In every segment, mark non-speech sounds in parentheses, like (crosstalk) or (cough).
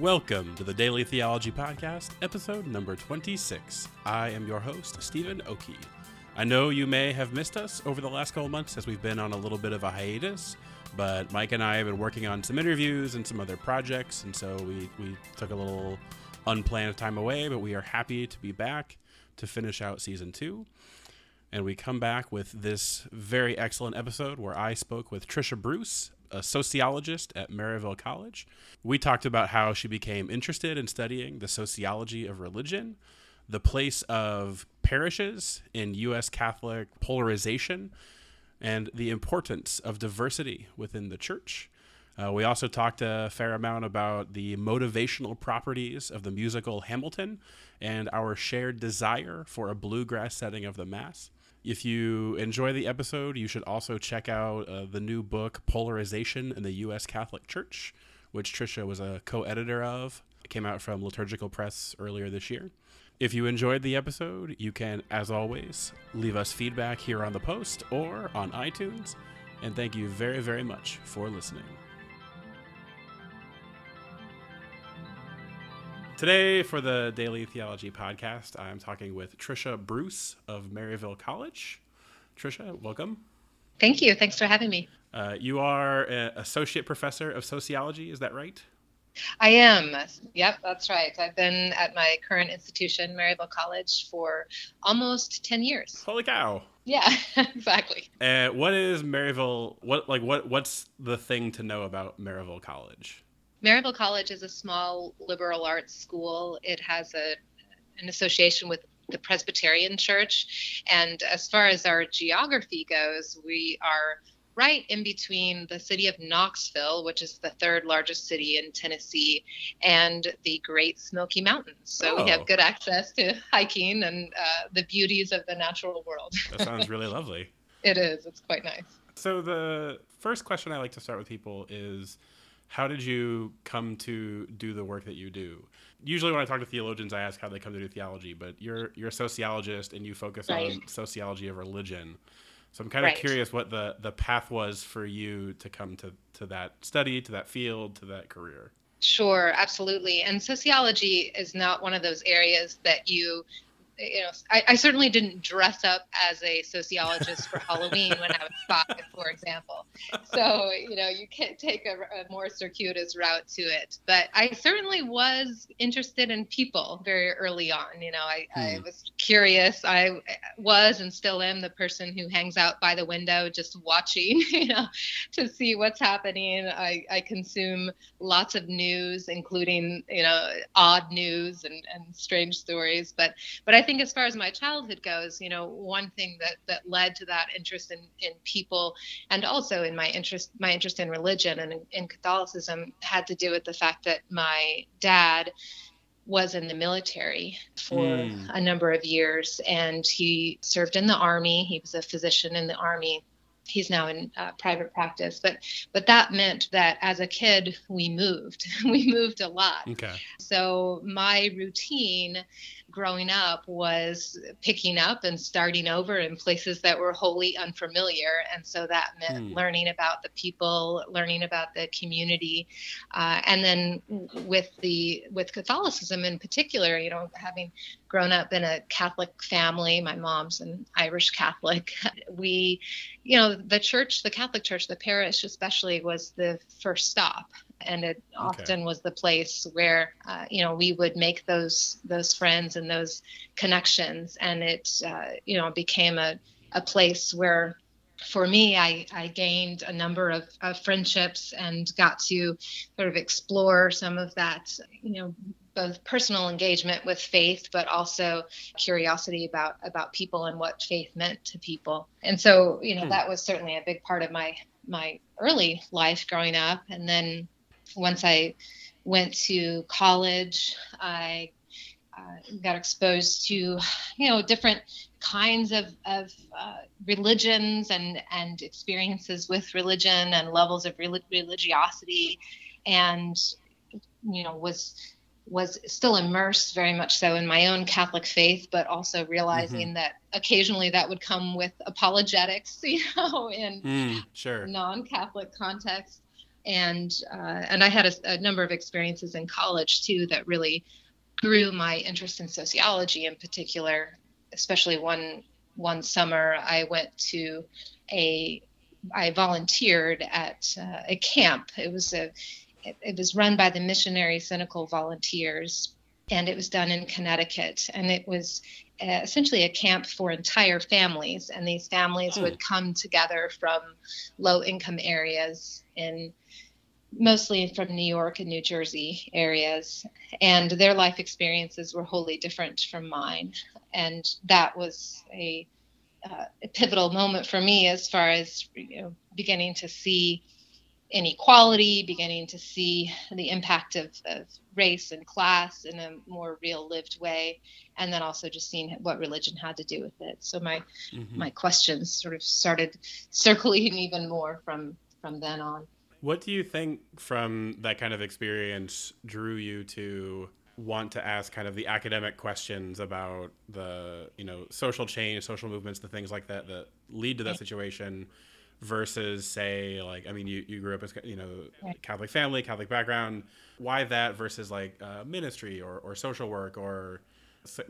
Welcome to the Daily Theology Podcast, episode number 26. I am your host, Stephen Okey. I know you may have missed us over the last couple months as we've been on a little bit of a hiatus, but Mike and I have been working on some interviews and some other projects, and so we, we took a little unplanned time away, but we are happy to be back to finish out season two. And we come back with this very excellent episode where I spoke with Tricia Bruce, a sociologist at Maryville College. We talked about how she became interested in studying the sociology of religion, the place of parishes in U.S. Catholic polarization, and the importance of diversity within the church. Uh, we also talked a fair amount about the motivational properties of the musical Hamilton and our shared desire for a bluegrass setting of the Mass. If you enjoy the episode, you should also check out uh, the new book, Polarization in the U.S. Catholic Church, which Tricia was a co editor of. It came out from Liturgical Press earlier this year. If you enjoyed the episode, you can, as always, leave us feedback here on the post or on iTunes. And thank you very, very much for listening. Today, for the Daily Theology Podcast, I'm talking with Tricia Bruce of Maryville College. Tricia, welcome. Thank you. Thanks for having me. Uh, you are an associate professor of sociology, is that right? I am. Yep, that's right. I've been at my current institution, Maryville College, for almost 10 years. Holy cow. Yeah, (laughs) exactly. Uh, what is Maryville? What like what? What's the thing to know about Maryville College? Maryville College is a small liberal arts school. It has a an association with the Presbyterian Church, and as far as our geography goes, we are right in between the city of Knoxville, which is the third largest city in Tennessee, and the Great Smoky Mountains. So oh. we have good access to hiking and uh, the beauties of the natural world. that sounds really lovely. (laughs) It is. It's quite nice. So the first question I like to start with people is how did you come to do the work that you do? Usually, when I talk to theologians, I ask how they come to do theology, but you're you're a sociologist and you focus right. on sociology of religion. So I'm kind of right. curious what the the path was for you to come to to that study, to that field, to that career. Sure, absolutely. And sociology is not one of those areas that you you know, I, I, certainly didn't dress up as a sociologist for Halloween when I was (laughs) five, for example. So, you know, you can't take a, a, more circuitous route to it. But I certainly was interested in people very early on. You know, I, hmm. I was curious. I was and still am the person who hangs out by the window just watching, (laughs) you know, to see what's happening. I, I consume lots of news, including, you know, odd news and, and strange stories. But, but I think think as far as my childhood goes, you know, one thing that that led to that interest in in people and also in my interest my interest in religion and in, in Catholicism had to do with the fact that my dad was in the military for mm. a number of years and he served in the army. He was a physician in the army. He's now in uh, private practice. But but that meant that as a kid we moved. (laughs) We moved a lot. Okay. So my routine growing up was picking up and starting over in places that were wholly unfamiliar and so that meant mm. learning about the people learning about the community uh, and then with the with catholicism in particular you know having grown up in a catholic family my mom's an irish catholic (laughs) we you know the church the catholic church the parish especially was the first stop and it okay. often was the place where uh, you know we would make those those friends and those connections and it uh, you know became a, a place where for me I, I gained a number of, of friendships and got to sort of explore some of that you know both personal engagement with faith but also curiosity about about people and what faith meant to people and so you know hmm. that was certainly a big part of my my early life growing up and then once I went to college, I uh, got exposed to, you know, different kinds of, of uh, religions and, and experiences with religion and levels of religiosity and, you know, was was still immersed very much so in my own Catholic faith, but also realizing mm-hmm. that occasionally that would come with apologetics, (laughs) you know, in mm, sure. non-Catholic context. And uh, and I had a, a number of experiences in college too that really grew my interest in sociology in particular. Especially one one summer, I went to a I volunteered at uh, a camp. It was a it, it was run by the Missionary Synodical Volunteers, and it was done in Connecticut. And it was uh, essentially a camp for entire families, and these families hmm. would come together from low income areas in mostly from New York and New Jersey areas, and their life experiences were wholly different from mine. And that was a, uh, a pivotal moment for me as far as you know, beginning to see inequality, beginning to see the impact of, of, race and class in a more real lived way, and then also just seeing what religion had to do with it. So my mm-hmm. my questions sort of started circling (laughs) even more from from then on. What do you think from that kind of experience drew you to want to ask kind of the academic questions about the you know social change, social movements, the things like that that lead to that situation? Versus say like i mean you, you grew up as you know catholic family catholic background. Why that versus like uh, ministry or, or social work or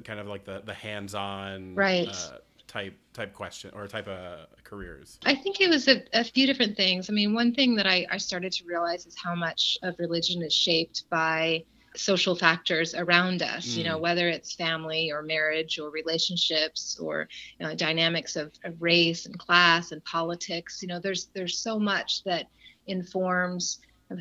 kind of like the the hands-on right. uh, type type question or type of careers? I think it was a, a few different things. I mean one thing that I, I started to realize is how much of religion is shaped by social factors around us mm. you know mm. whether it's family or marriage or relationships or you know, dynamics of, of race and class and politics you know there's there's so much that informs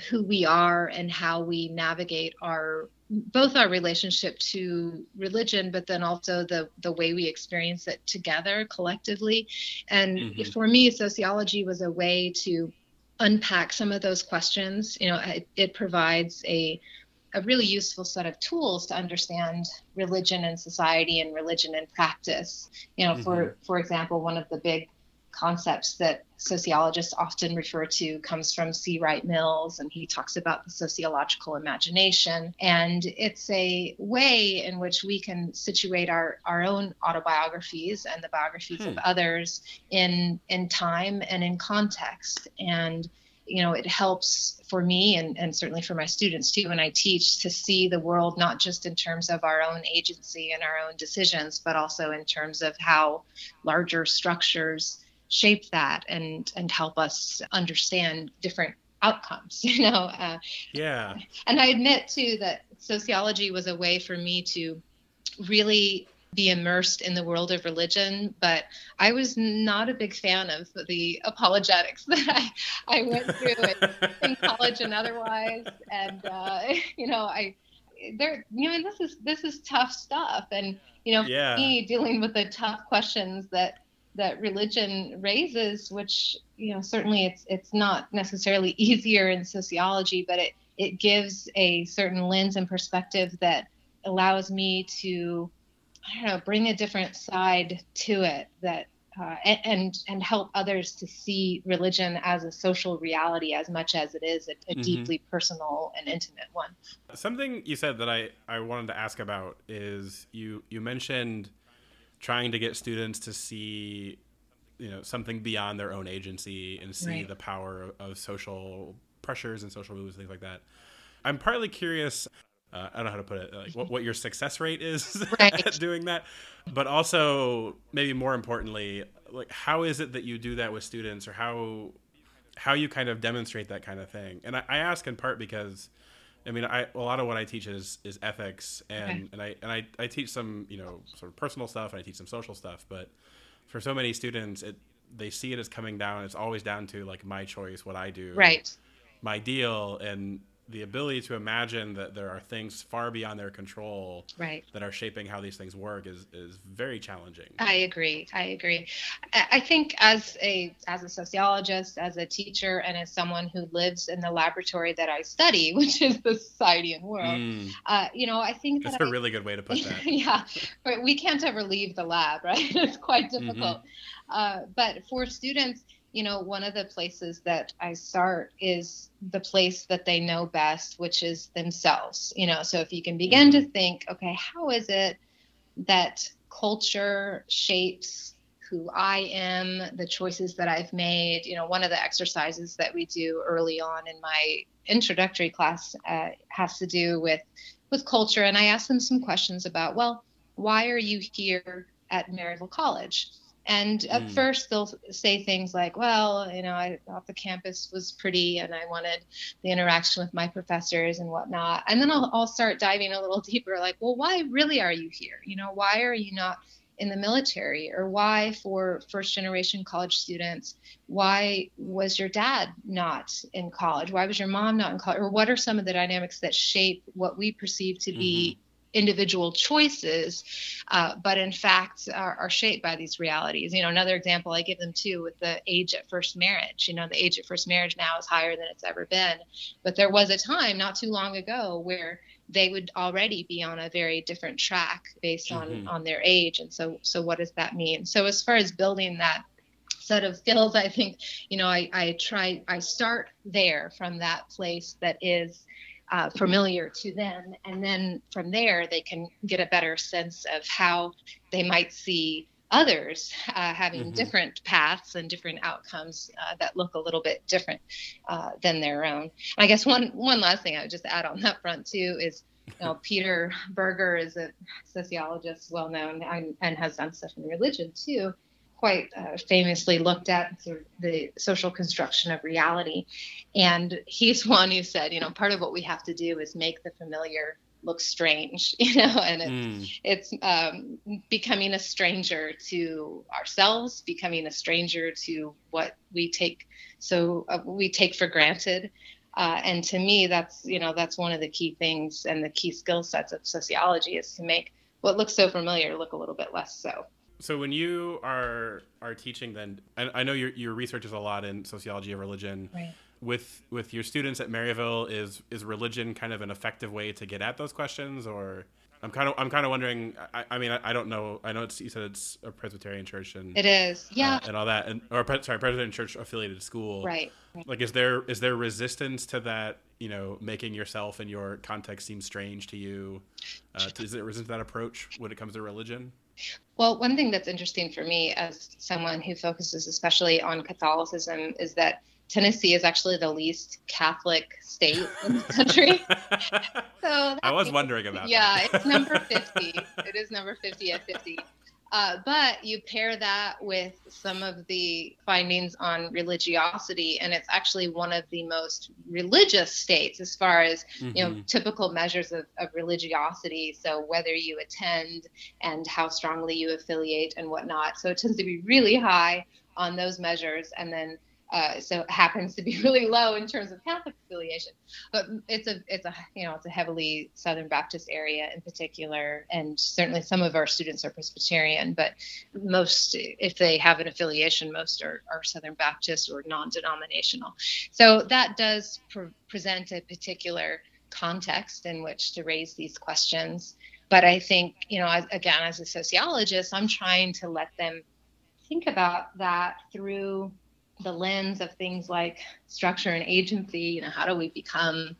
who we are and how we navigate our both our relationship to religion but then also the the way we experience it together collectively and mm-hmm. for me sociology was a way to unpack some of those questions you know it, it provides a a really useful set of tools to understand religion and society and religion and practice. You know, mm-hmm. for for example, one of the big concepts that sociologists often refer to comes from C. Wright Mills, and he talks about the sociological imagination. And it's a way in which we can situate our, our own autobiographies and the biographies hmm. of others in in time and in context. And you know, it helps for me and, and certainly for my students too when I teach to see the world not just in terms of our own agency and our own decisions, but also in terms of how larger structures shape that and and help us understand different outcomes (laughs) you know uh, yeah. and i admit too that sociology was a way for me to really be immersed in the world of religion, but I was not a big fan of the apologetics (laughs) that I, I went through in, college and otherwise. And uh, (laughs) you know, I there you know this is this is tough stuff, and you know, yeah. me dealing with the tough questions that that religion raises, which you know certainly it's it's not necessarily (laughs) easier in sociology, but it it gives a certain lens and perspective that allows me to I don't know, bring a different side to it that uh, and and help others to see religion as a social reality as much as it is a, a mm-hmm. deeply personal and intimate one. Something you said that I I wanted to ask about is you you mentioned trying to get students to see you know something beyond their own agency and see right. the power of social pressures and social movements things like that. I'm partly curious uh, I don't know how to put it, like what, what your success rate is (laughs) right. at doing that, but also maybe more importantly, like how is it that you do that with students, or how how you kind of demonstrate that kind of thing? And I, I ask in part because, I mean, I a lot of what I teach is is ethics, and okay. and I and I, I teach some you know sort of personal stuff, and I teach some social stuff, but for so many students, it they see it as coming down. It's always down to like my choice, what I do, right? My deal, and the ability to imagine that there are things far beyond their control right. that are shaping how these things work is is very challenging. I agree. I agree. I think as a as a sociologist, as a teacher, and as someone who lives in the laboratory that I study, (laughs) which is the society and world, mm. uh, you know, I think that's that a I, really good way to put that. (laughs) yeah, but we can't ever leave the lab, (laughs) right? it's quite mm-hmm. difficult. Mm-hmm. Uh, but for students you know, one of the places that I start is the place that they know best, which is themselves. You know, so if you can begin to mm-hmm. think, okay, how is it that culture shapes who I am, the choices that I've made. You know, one of the exercises that we do early on in my introductory class uh, has to do with with culture, and I ask them some questions about, well, why are you here at Maryville College? And at mm. first, they'll say things like, well, you know, I thought the campus was pretty and I wanted the interaction with my professors and whatnot. And then I'll, I'll start diving a little (laughs) deeper, like, well, why really are you here? You know, why are you not in the military? Or why, for first generation college students, why was your dad not in college? Why was your mom not in college? Or what are some of the dynamics that shape what we perceive to be mm-hmm individual choices, uh, but in fact are, are, shaped by these realities. You know, another example I give them too with the age at first marriage. You know, the age at first marriage now is higher than it's ever been, but there was a time not too long ago where they would already be on a very different track based on mm-hmm. on their age. And so, so what does that mean? So as far as building that set of skills i think you know I, I try i start there from that place that is uh, familiar to them. And then from there, they can get a better sense of how they might see others uh, having mm-hmm. different paths and different outcomes uh, that look a little bit different uh, than their own. I guess one one last thing I would just add on that front too is. You know, (laughs) Peter Berger is a sociologist, well known, and, and has done stuff in religion too quite uh, famously looked at sort of the social construction of reality. And he's (laughs) one who said, you know, part of what we have to do is make the familiar look strange, (laughs) you know, and it's, mm. it's um, becoming a stranger to ourselves, becoming a stranger to what we take so uh, we take for granted. Uh, and to me, that's you know that's one of the key things and the key skill sets of sociology is to make what looks so familiar look a little bit less so so when you are are teaching then I, I know your, your research is a lot in sociology of religion. Right. with with your students at maryville is is religion kind of an effective way to get at those questions or? I'm kind of i'm kind of wondering i, I mean I, I, don't know i know it's you said it's a presbyterian church and it is yeah. uh, and all that and or sorry presbyterian church affiliated school. Right like is there is there resistance to that you know making yourself and your context seem strange to you? Uh, is there resistance to that approach when it comes to religion well, one thing that's interesting for me as someone who focuses especially on Catholicism is that Tennessee is actually the least Catholic state in the country. (laughs) so I was wondering about yeah, it's number 50. it is number 50 at 50. Uh, but you pair that with some of the findings on religiosity, and it's actually one of the most religious states as far as mm-hmm. you know mm-hmm. typical measures of, of religiosity. So whether you attend and how strongly you affiliate and whatnot. So it tends to be really high on those measures, and then uh, so it happens to be (laughs) really low in terms of Catholic affiliation. But it's a it's a you know it's a heavily Southern Baptist area in particular, and certainly some of our students are Presbyterian, but most if they have an affiliation, most are, are Southern Baptist or non-denominational. So that does pre- present a particular context in which to raise these questions. But I think you know as, again as a sociologist, I'm trying to let them think about that through the lens of things like structure and agency, you know, how do we become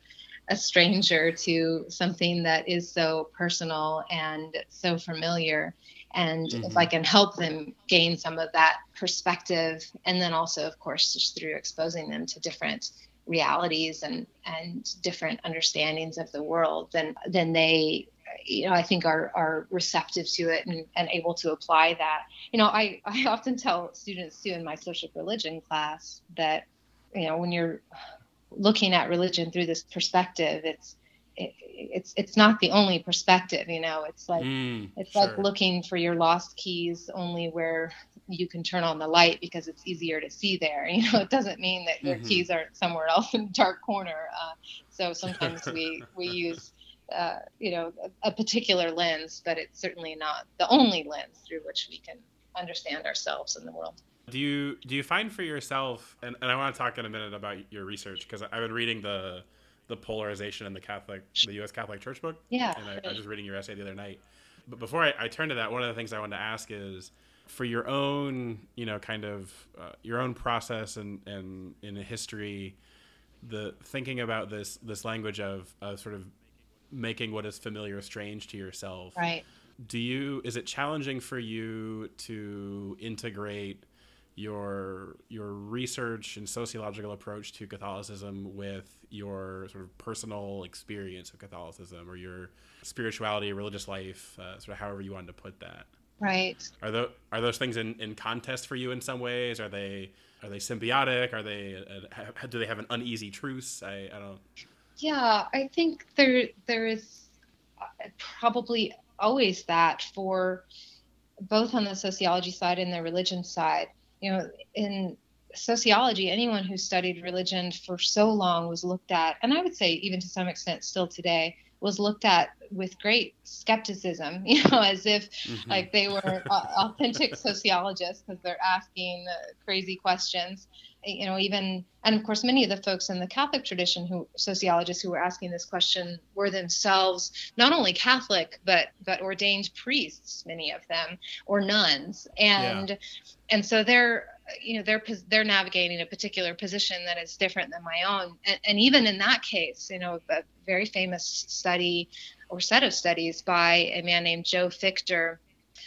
a stranger to something that is so personal and so familiar? And mm-hmm. if I can help them gain some of that perspective, and then also, of course, just through exposing them to different realities and and different understandings of the world, then then they you know, I think are are receptive to it and, and able to apply that. You know, I, (laughs) I often tell students too in my social religion class that, you know, when you're looking at religion through this perspective, it's it, it's it's not the only perspective. You know, it's like mm, it's sure. like looking for your lost keys only where you can turn on the light because it's easier to see there. (laughs) You know, it doesn't mean that your mm-hmm. keys aren't somewhere (laughs) else in a dark corner. Uh, so sometimes we we use uh, you know, a, a, particular lens, but it's certainly not the only lens through which we can understand ourselves and the world. Do you do you find for yourself, and, and I want to talk in a minute about your research because I've been reading the the polarization in the Catholic, the U.S. Catholic Church book. Yeah. And I, I was just reading your essay the other night. But before I, I, turn to that, one of the things I wanted to ask is for your own, you know, kind of uh, your own process and and in history, the thinking about this this language of, of sort of making what is familiar strange to yourself. Right. do you is it challenging for you to integrate your your research and sociological approach to Catholicism with your sort of personal experience of Catholicism or your spirituality, religious life, uh, sort of however you wanted to put that. Right. Are those are those things in, in contest for you in some ways? Are they are they symbiotic? Are they uh, do they have an uneasy truce? I, I don't. Yeah, I think there there is uh, probably always that for both on the sociology side and the religion side you know, in sociology, anyone who studied religion for so long was looked at, and I would say even to some extent still today, was looked at with great skepticism, (laughs) you know, as if mm-hmm. like they were authentic (laughs) sociologists because they're asking crazy questions you know even and of course many of the folks in the catholic tradition who sociologists who were asking this question were themselves not only catholic but but ordained priests many of them or nuns and yeah. and so they're you know they're they're navigating a particular position that is different than my own and, and even in that case you know a very famous study or set of studies by a man named joe fichter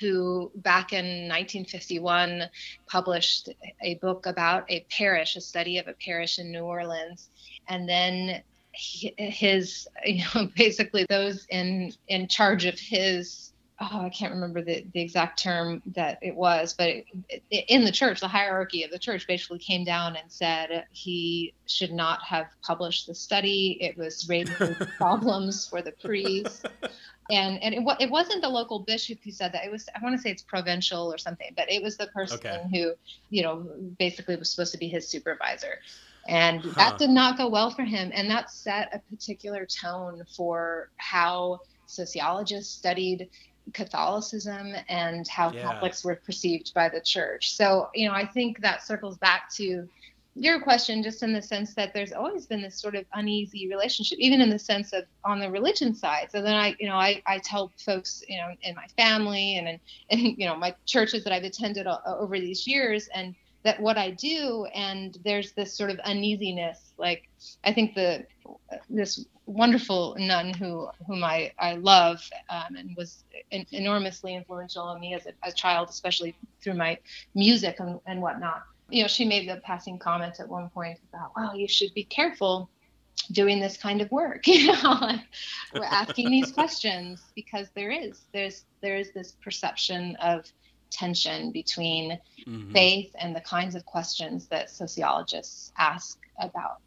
who back in 1951 published a book about a parish, a study of a parish in New Orleans. And then his, (laughs) you know, basically those in in charge of his oh, I can't remember the, the exact term that it was, but it, it, in the church, the hierarchy of the church basically came down and said he should not have published the study. It was raising (laughs) problems for the priests and and it, it wasn't the local bishop who said that it was i want to say it's provincial or something but it was the person okay. who you know basically was supposed to be his supervisor and huh. that did not go well for him and that set a particular tone for how sociologists studied catholicism and how yeah. catholics were perceived by the church so you know i think that circles back to your question just in the sense that there's always been this sort of uneasy relationship even in the sense of on the religion side. So then i you know i, I tell folks you know in my family and in, (laughs) and you know my churches that i've attended over these years and that what i do and there's this sort of uneasiness. Like i think the this wonderful nun who whom i i love um, and was enormously influential on me as a, a child especially through my music and, and whatnot you know, she made the passing comment at one point about, well, you should be careful doing this kind of work. (laughs) You know, we're asking these (laughs) questions because there is there's there is this perception of tension between mm-hmm. faith and the kinds of questions that sociologists ask about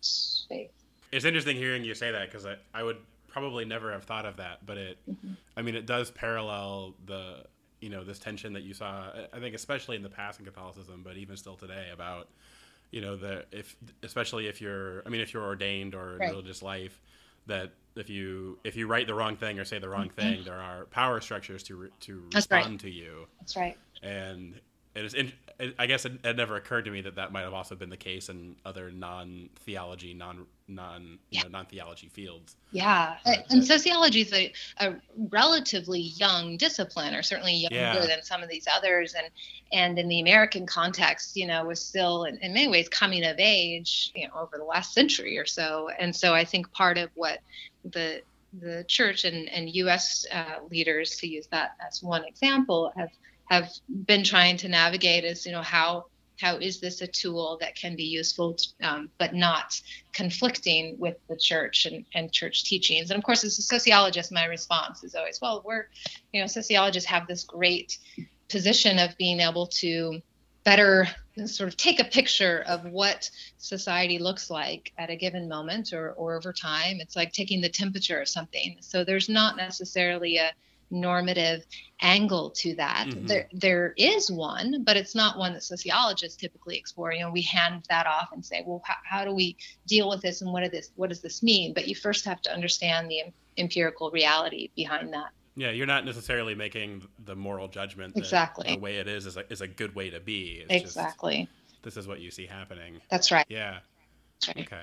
faith. It's interesting hearing you say that because I, I would probably never have thought of that, but it, mm-hmm. I mean, it does parallel the you know this tension that you saw i think especially in the past in catholicism but even still today about you know the if especially if you're i mean if you're ordained or right. religious life that if you if you write the wrong thing or say the wrong mm-hmm. thing there are power structures to to respond right. to you that's right and it is in, I guess it, it, never occurred to me that that might have also been the case in other non theology, non non yeah. know, non theology fields. Yeah, but, and sociology is a, a, relatively young discipline, or certainly younger yeah. than some of these others, and and in the American context, you know, was still in, in many ways coming of age, you know, over the last century or so. And so I think part of what the the church and, and U.S. Uh, leaders, to use that as one example, have have been trying to navigate is you know how how is this a tool that can be useful um, but not conflicting with the church and, and church teachings? And of course as a sociologist my response is always well we're you know sociologists have this great position of being able to better sort of take a picture of what society looks like at a given moment or, or over time. It's like taking the temperature of something. So there's not necessarily a normative angle to that. Mm-hmm. There, there is one, but it's not one that sociologists typically explore. You know, we hand that off and say, well, how, how do we deal with this and what, this, what does this mean? But you first have to understand the empirical reality behind that. Yeah, you're not necessarily making the moral judgment. exactly. The way it is is a, is a good way to be. It's exactly. Just, this is what you see happening. That's right. Yeah. That's right. Okay.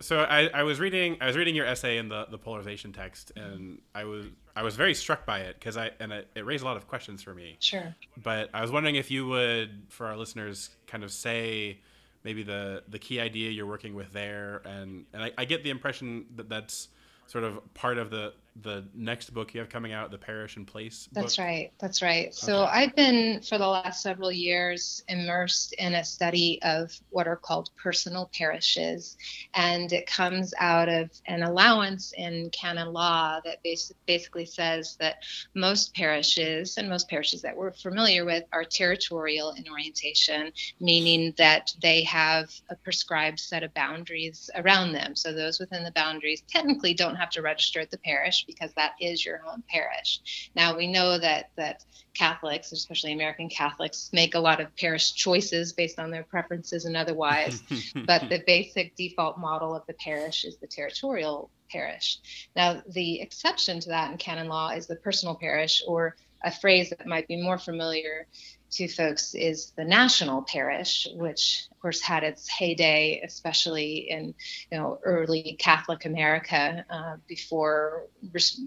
So I, I was reading I was reading your essay in the, the polarization text and I was I was very struck by it because I and it, it, raised a lot of questions for me. Sure. But I was wondering if you would for our listeners kind of say maybe the the key idea you're working with there and and I, I get the impression that that's sort of part of the the next book you have coming out, the Parish and Place. That's book. right. That's right. So okay. I've been for the last several years immersed in a study of what are called personal parishes, and it comes out of an allowance in canon law that basically says that most parishes and most parishes that we're familiar with are territorial in orientation, meaning that they have a prescribed set of boundaries around them. So those within the boundaries technically don't have to register at the parish because that is your home parish. Now we know that that Catholics, especially American Catholics, make a lot of parish choices based on their preferences and otherwise, (laughs) but the basic default model of the parish is the territorial parish. Now the exception to that in canon law is the personal parish or a phrase that might be more familiar to folks is the national parish, which of course had its heyday, especially in you know early Catholic America uh, before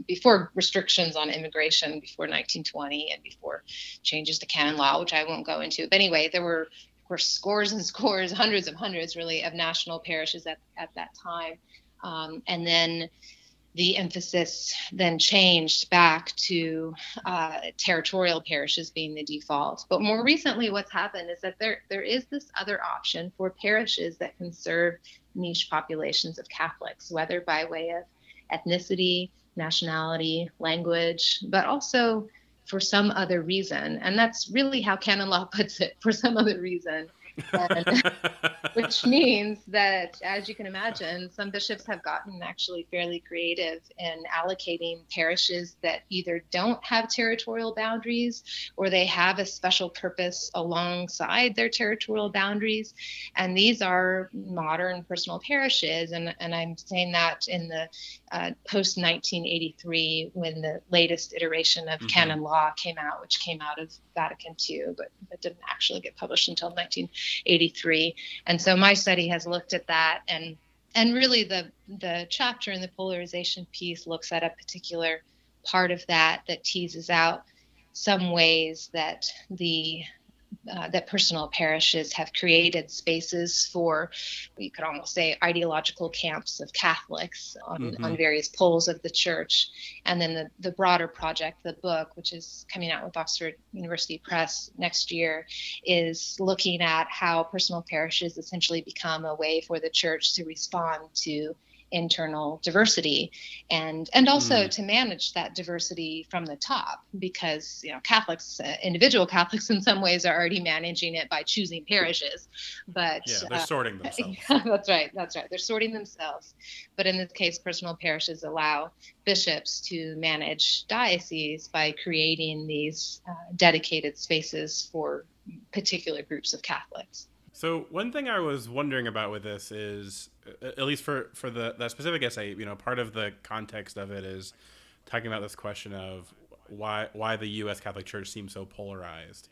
before restrictions on immigration before 1920 and before changes to canon law, which I won't go into. But anyway, there were of course scores and (laughs) scores, hundreds of hundreds really of national parishes at, at that time, um, and then the emphasis then changed back to uh, territorial parishes being the default. But more recently, what's happened is that there there is this other option for parishes that can serve niche populations of Catholics, whether by way of ethnicity, nationality, language, but also for some other reason. And that's really how canon law (laughs) puts it for some other reason. And, (laughs) which means that, as you can imagine, some bishops have gotten actually fairly creative in allocating parishes that either don't have territorial boundaries or they have a special purpose alongside their territorial boundaries. And these are modern personal parishes. And, and I'm saying that in the uh, post 1983 when the latest iteration of mm-hmm. canon law came out, which came out of Vatican II, but, but didn't actually get published until 1983. And so my study has looked at that and and really the the chapter in the polarization piece looks at a particular part of that that teases out some ways that the uh, that personal parishes have created spaces for, you could almost say, ideological camps of Catholics on, mm-hmm. on various poles of the church. And then the, the broader project, the book, which is coming out with Oxford University Press next year, is looking at how personal parishes essentially become a way for the church to respond to internal diversity and and also mm. to manage that diversity from the top because you know Catholics uh, individual Catholics in some ways are already managing it by choosing parishes but yeah they're uh, sorting (laughs) themselves. that's right that's right. They're sorting themselves. But in this case personal parishes allow bishops to manage dioceses by creating these uh, dedicated spaces for particular groups of Catholics. So one thing I was wondering about with this is, at least for for the that specific essay, you know, part of the context of it is talking about this question of why why the U.S. Catholic Church seems so polarized,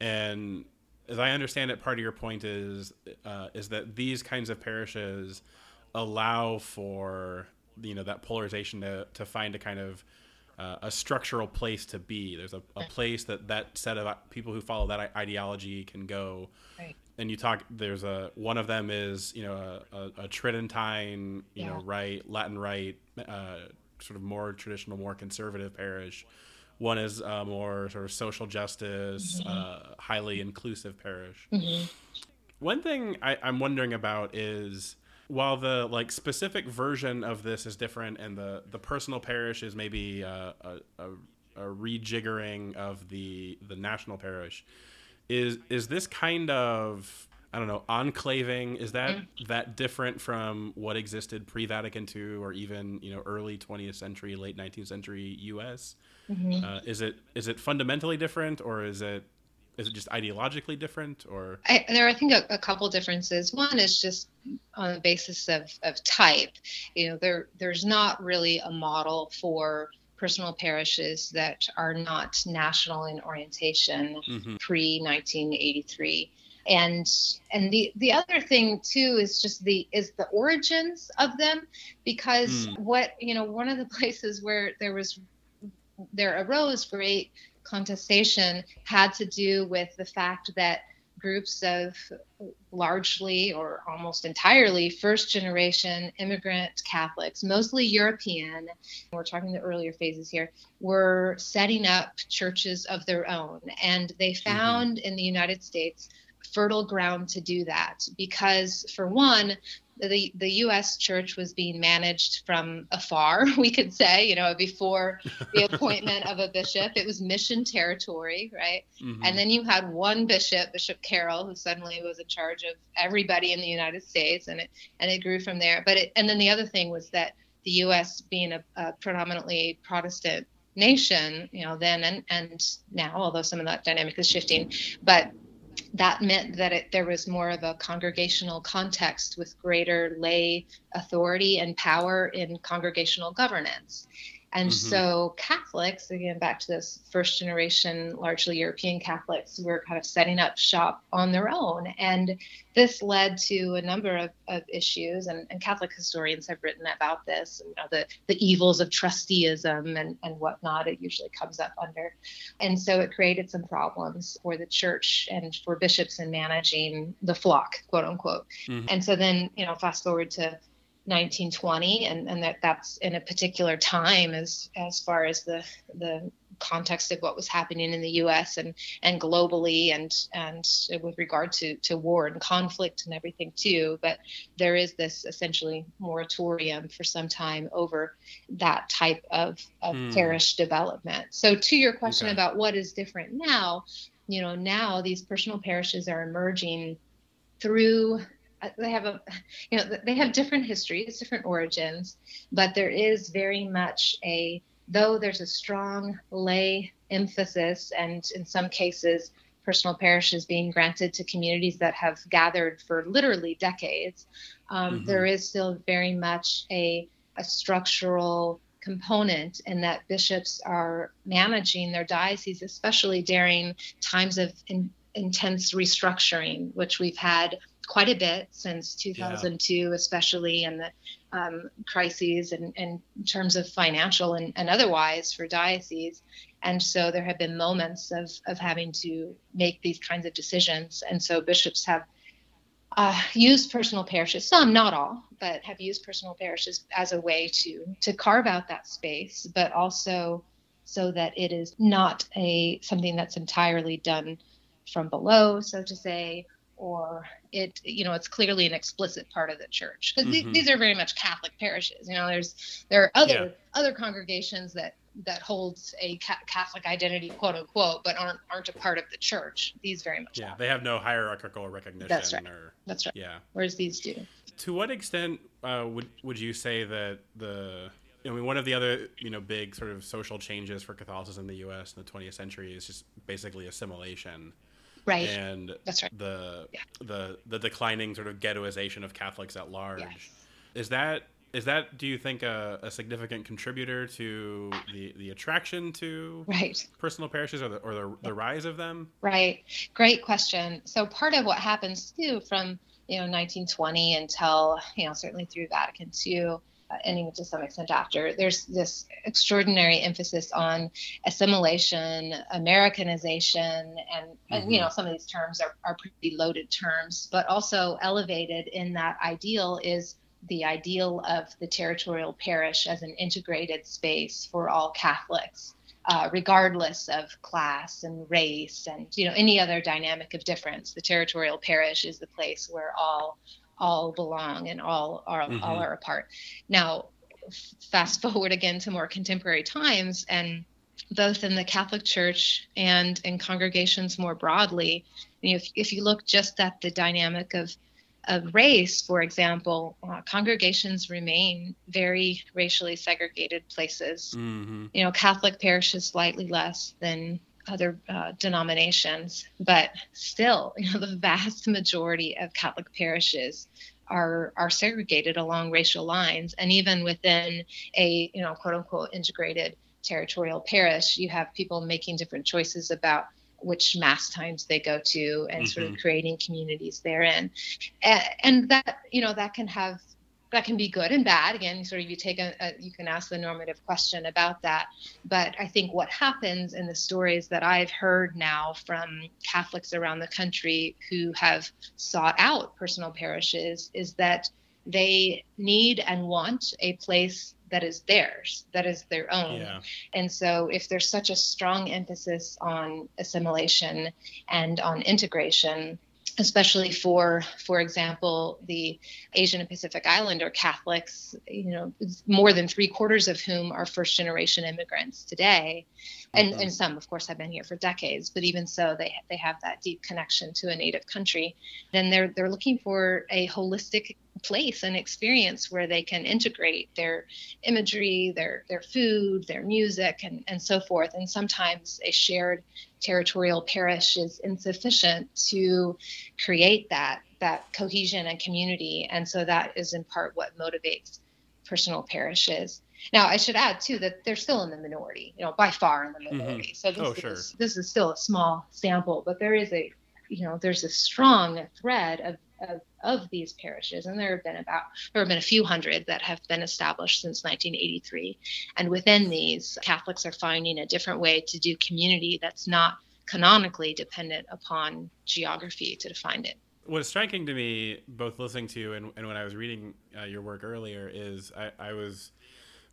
and as I understand it, part of your point is uh, is that these kinds of parishes allow for you know that polarization to to find a kind of uh, a structural place to be. There's a, a, place that that set of people who follow that ideology can go right and you talk there's a one of them is you know a, a, a tridentine you yeah. know right latin right uh, sort of more traditional more conservative parish one is a more sort of social justice mm-hmm. uh, highly inclusive parish mm-hmm. one thing I, i'm wondering about is while the like specific version of this is different and the the personal parish is maybe uh, a, a, a rejiggering of the the national parish is is this kind of I don't know enclaving is that mm. that different from what existed pre Vatican II or even you know early 20th century late 19th century U.S. Mm-hmm. Uh, is it is it fundamentally different or is it is it just ideologically different or I, there are i think a, a, couple differences one is just on the basis of, of type you know there there's not really a model for personal parishes that are not national in orientation mm-hmm. pre 1983 and and the the other thing too is just the is the origins of them because mm. what you know one of the (laughs) places where there was there arose great contestation had to do with the fact that groups of largely or almost entirely first generation immigrant Catholics, mostly European, we're talking the earlier phases here, were setting up churches of their own. And they mm-hmm. found mm-hmm. in the United States fertile ground to do that because, for one, the the U.S. church was being managed from afar. (laughs) We could say, you know, before the (laughs) appointment of a bishop, it was mission territory, right? Mm-hmm. And then you had one bishop, Bishop Carroll, who suddenly was in charge of everybody in the United States, and it and it grew from there. But it, and then the other thing was that the U.S. being a, a predominantly Protestant nation, you know, then and and now, although some of that dynamic is shifting, but that meant that it, there was more of a congregational context with greater lay authority and power in congregational governance. And mm-hmm. so Catholics, again, back to this first generation, largely European Catholics, were kind of setting up shop on their own. And this led to a number of, of issues, and, and Catholic historians have written about this, you know, the, the evils of trusteeism and, and whatnot, it usually comes up under. And so it created some problems for the church and for bishops in managing the flock, quote unquote. Mm-hmm. And so then, you know, fast forward to 1920 and, and that that's in a particular time as as far as the the context of what was happening in the US and and globally and and with regard to to war and conflict and everything too but there is this essentially moratorium for some time over that type of, of hmm. parish development so to your question okay. about what is different now you know now these personal parishes are emerging through they have a (laughs) you know they have different histories different origins but there is very much a though there's a strong lay emphasis and in some cases personal parishes being granted to communities that have gathered for literally decades um, mm-hmm. there is still very much a, a structural component in that bishops are managing their diocese especially during times of in, intense restructuring which we've had quite a bit since 2002, yeah. especially in the um, crises and, in terms of financial and, and otherwise for dioceses. And so there have been moments of, of having to make these kinds of decisions. And so bishops have uh, used personal parishes, some, not all, but have used personal parishes as a way to, to carve out that space, but also so that it is not a something that's entirely done from below, so to say, or it you know it's clearly an explicit part of the church. Because mm-hmm. th- these are very much catholic parishes you know there's there are other yeah. other congregations that that holds a ca- catholic identity quote unquote but aren't aren't a part of the church. These very much yeah they have no hierarchical recognition that's right. or, that's right. Yeah. Whereas these do. To what extent uh, would would you say that the I mean, one of the other, you know, big sort of social changes for Catholicism in the U.S. in the 20th century is just basically assimilation right. And that's right. the yeah. the the declining sort of ghettoization of catholics at large. Yes. is that is that do you think a, a, significant contributor to the the attraction to right. personal parishes or the or the, the rise of them? Right. Great question. So part of what happens too from you know 1920 until you know certainly through vatican ii and even to some extent after, there's this extraordinary emphasis on assimilation, Americanization, and, mm-hmm. and you know mm-hmm. some of these terms are, are pretty loaded terms, but also elevated in that ideal is the ideal of the territorial parish as an integrated space for all Catholics. Uh, regardless of class and race and you know any other dynamic of difference the territorial parish is the place where all all belong and all are mm-hmm. all are a part. Now, fast (laughs) forward again to more contemporary times, and both in the Catholic Church and in congregations more broadly, you know, if, if you look just at the dynamic of of race, for example, uh, congregations remain very racially segregated places. Mm-hmm. You know, Catholic parishes slightly less than other uh, denominations, but still, (laughs) you know, the vast majority of Catholic parishes are are segregated along racial lines, and even within a you know quote unquote integrated territorial parish, you have people making different choices about which mass times they go to and mm-hmm. sort of mm-hmm. creating communities therein and, and that you know that can have that can be good and bad. Again, sort of you take a, a, you can ask the normative question about that. But I think what happens in the stories that I've heard now from Catholics around the country who have sought out personal parishes is that they need and want a place that is theirs, that is their own. Yeah. And so, if there's such a strong emphasis on assimilation and on integration, especially for for example the asian and pacific islander catholics you know more than three quarters of whom are first generation immigrants today. And mm-hmm. and some of course have been here for decades but even so they they have that deep connection to a native country. Then they're they're looking for a holistic place and experience where they can integrate their imagery their their food their music and and so forth. And sometimes a shared territorial parish is insufficient to create that that cohesion and community and so that is in part what motivates personal parishes now i should add too that they're still in the minority you know by far in the mm-hmm. minority mm-hmm. so this, oh, is, sure. this is still a small sample but there is a you know there's a strong thread of of, of these parishes, and there have been about there have been a few hundred that have been established since 1983. And within these, Catholics are finding a different way to do community that's not canonically dependent upon geography to define it. What's striking to me, both listening to you and, and when I was reading uh, your work earlier, is I, I was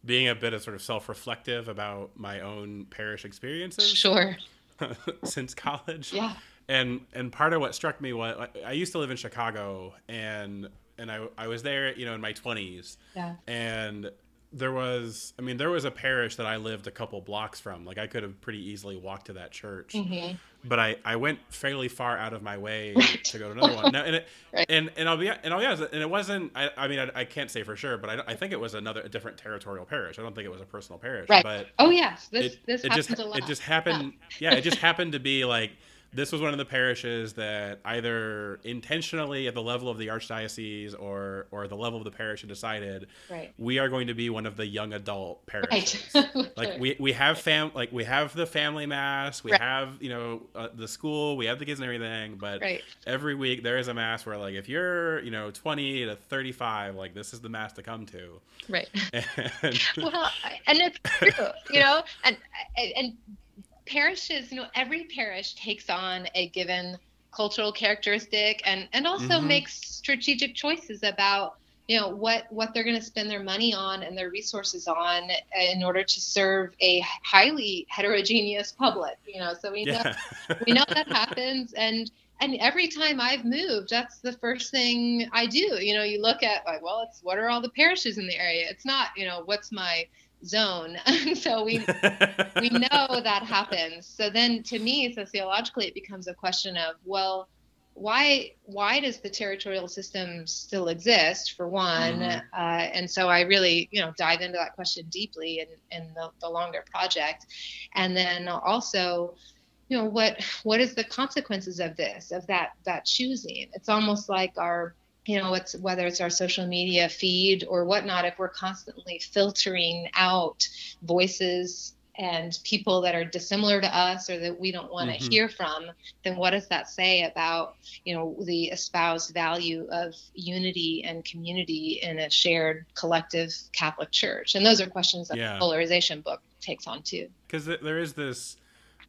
being a bit of sort of self-reflective about my own parish experiences. Sure. (laughs) since college. Yeah and and part of what struck me was I used to live in Chicago and and I I was there you know in my 20s yeah and there was I mean there was a parish that I lived a couple blocks from like I could have pretty easily walked to that church mm-hmm. but I I went fairly far out of my way (laughs) right. to go to another one now and it, right. and and I'll be and I'll be honest and it wasn't I, I mean I, I can't say for sure but I, I think it was another a different territorial parish I don't think it was a personal parish right but oh yes this it, this it happens just a lot. it just happened yeah. yeah it just happened to be like this was one of the parishes that either intentionally at the level of the archdiocese or or the level of the parish had decided right. we are going to be one of the young adult parishes right. (laughs) like we, we have fam like we have the family mass we right. have you know uh, the school we have the kids and everything but every week there is a mass where like if you're you know 20 to 35 like this is the mass to come to right (laughs) and, well and it's true you know and and parishes, you know, every parish takes on a given cultural characteristic and and also mm-hmm. makes strategic choices about you know what what they're going to spend their money on and their resources on in order to serve a highly heterogeneous public you know so we know we know that happens and and every time I've moved, that's the first thing I do. You know, you look at like, well, it's what are all the parishes in the area? It's not, you know, what's my zone. (laughs) so we we (laughs) know that happens. So then to me sociologically it becomes a question of well why why does the territorial system still exist for one mm-hmm. uh, and so i really you know dive into that question deeply in, in the, the longer project and then also you know what what is the consequences of this of that that choosing it's almost like our you know it's whether it's our social media feed or whatnot if we're constantly filtering out voices and people that are dissimilar to us or that we don't want to mm-hmm. hear from then what does that say about you know the espoused value of unity and community in a shared collective catholic church and those are questions that yeah. the polarization book takes on too because there is this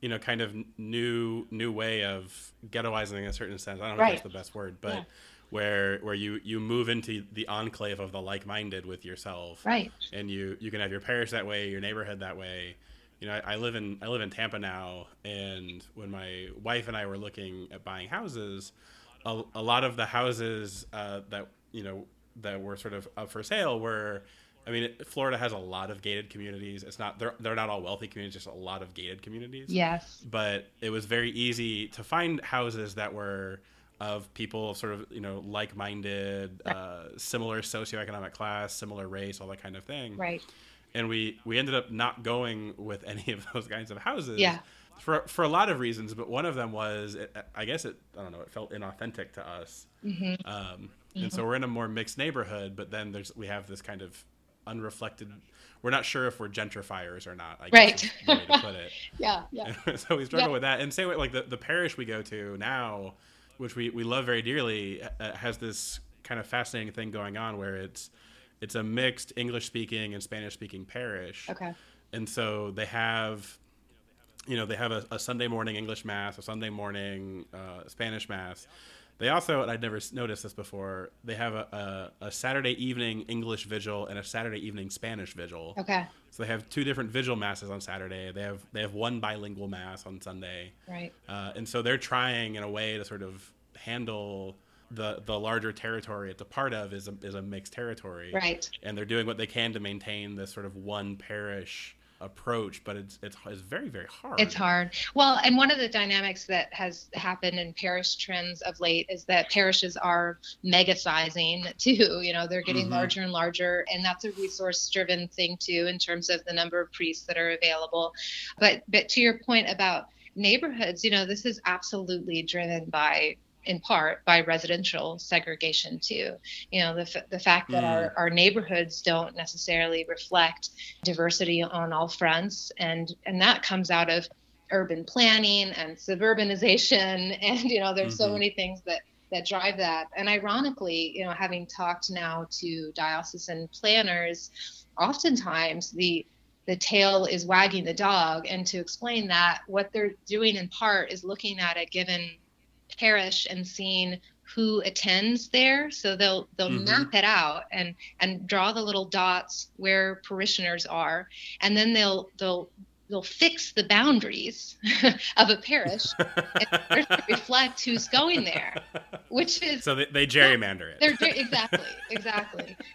you know kind of new new way of ghettoizing in a certain sense i don't know right. if that's the best word but yeah where where you you move into the enclave of the like-minded with yourself right and you you can have your parish that way your neighborhood that way you know I, I, live in i live in tampa now and when my wife and i were looking at buying houses a, a lot of the houses uh, that you know that were sort of up for sale were I mean, Florida has a lot of gated communities. It's not they're they're not all wealthy communities, just a lot of gated communities. Yes. But it was very easy to find houses that were of people sort of you know like-minded uh, similar socioeconomic class similar race all that kind of thing right and we we ended up not going with (laughs) any of those kinds of houses yeah for for a lot of reasons but one of them was it, i guess it i don't know it felt inauthentic to us mm-hmm. Um, mm-hmm. and so we're in a more mixed neighborhood but then there's we have this kind of unreflected we're not sure if we're gentrifiers or not. I right. way to put it. (laughs) yeah, yeah. (laughs) so we struggle yeah. with that. And say like the, the parish we go to now, which we, we love very dearly, uh, has this kind of fascinating thing going on where it's it's a mixed English speaking and Spanish speaking parish. Okay. And so they have, you know, they have a, a Sunday morning English mass, a Sunday morning uh, Spanish mass. They also, and I'd never noticed this before, they have a, a, a, Saturday evening English vigil and a Saturday evening Spanish vigil. Okay. So they have two different vigil masses on Saturday. They have they have one bilingual mass on Sunday. Right. Uh, and so they're trying in a way to sort of handle the the larger territory it's a part of is a, is a mixed territory. Right. And they're doing what they can to maintain this sort of one parish approach, but it's, it's it's very very hard. It's hard. Well, and one of the dynamics that has happened in parish trends of late is that parishes are megasizing too. You know, they're getting mm-hmm. larger and larger, and that's a resource driven thing too in terms of the number of priests that are available. But but to your point about neighborhoods, you know, this is absolutely driven by in part by residential segregation too. You know, the, the fact that mm. our, our neighborhoods don't necessarily reflect diversity on all fronts, and and that comes out of urban planning and suburbanization, (laughs) and you know, there's mm-hmm. so many things that that drive that. And ironically, you know, having talked now to diocesan planners, oftentimes the the tail is wagging the dog and to explain that what they're doing in part is looking at a given parish and seeing who attends there. So they'll they'll mm-hmm. map it out and and draw the little dots where parishioners are. And then they'll they'll they'll fix the boundaries (laughs) of a parish and reflect who's going there which is so they, they gerrymander it. They're exactly exactly. (laughs)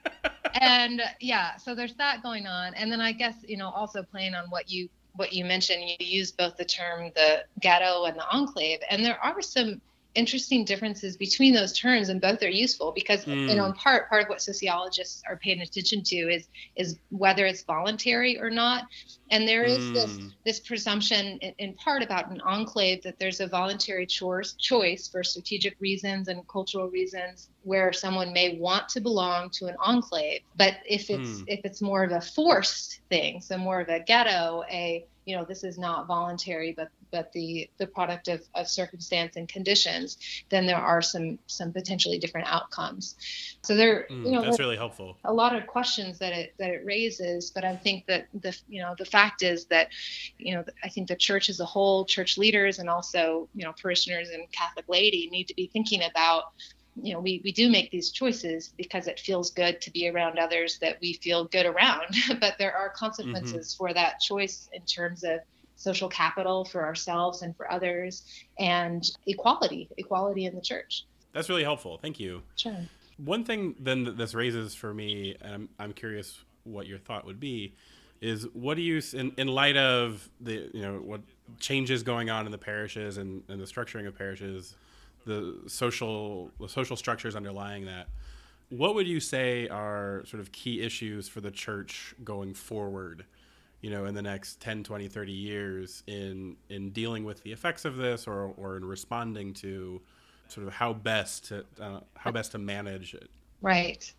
And yeah so there's that going on. And then i guess you know also playing on what you what you mentioned, you use both the term the ghetto and the enclave, and there are some interesting differences between those terms and both are useful because mm. you know in part part of what sociologists are paying attention to is is whether it's voluntary or not and there is mm. this this presumption in, in, part about an enclave that there's a voluntary choice choice for strategic reasons and cultural reasons where someone may want to belong to an enclave but if it's mm. if it's more of a forced thing so more of a ghetto a you know this is not voluntary but but the the product of, of circumstance and conditions then there are some some potentially different outcomes so there mm, you know that's really helpful a lot of questions that it that it raises but i think that the you know the fact is that you know i think the church as a whole church leaders and also you know parishioners and catholic laity need to be thinking about you know we, we do make these choices because it feels good to be around others that we feel good around (laughs) but there are consequences mm-hmm. for that choice in terms of social capital for ourselves and for others and equality equality in the church. That's really helpful. Thank you. Sure. One thing then that this raises for me and i'm, I'm curious what your thought would be is what do you in, in light of the you know what changes going on in the parishes and, and the structuring of parishes the social the social structures underlying that what would you say are sort of key issues for the church going forward you know in the next 10 20 30 years in in dealing with the effects of this or or in responding to sort of how best to uh, how best to manage it. Right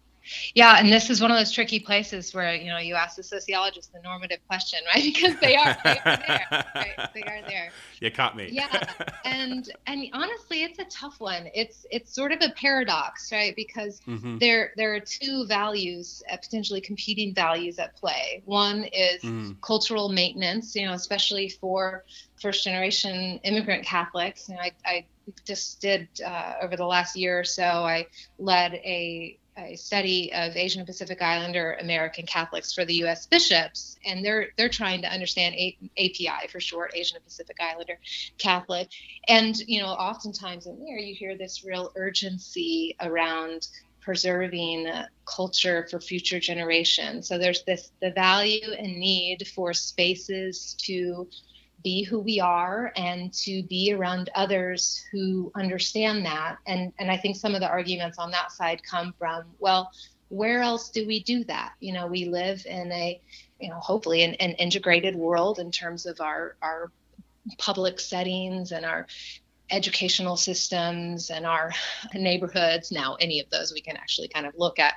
yeah, and this is one of those tricky places where you know you ask the sociologist the normative question, right? (laughs) Because they are, they are there, right? They are there. You caught me. yeah, and and honestly, it's a tough one. It's it's sort of a paradox, right? Because mm-hmm. there there are two values, uh, potentially competing values at play. One is mm. cultural maintenance, you know, especially for first generation immigrant Catholics. You know, I, I just did uh, over the last year or so. I led a a study of Asian Pacific Islander American Catholics for the U.S. bishops, and they're they're trying to understand A- API for short, Asian Pacific Islander Catholic, and you know, oftentimes in there you hear this real urgency around preserving culture for future generations. So there's this the value and need for spaces to be who we are and to be around others who understand that and and i think some of the arguments on that side come from well where else do we do that you know we live in a you know hopefully an, an integrated world in terms of our our public settings and our educational systems and our neighborhoods. Now, any of those we can actually kind of look at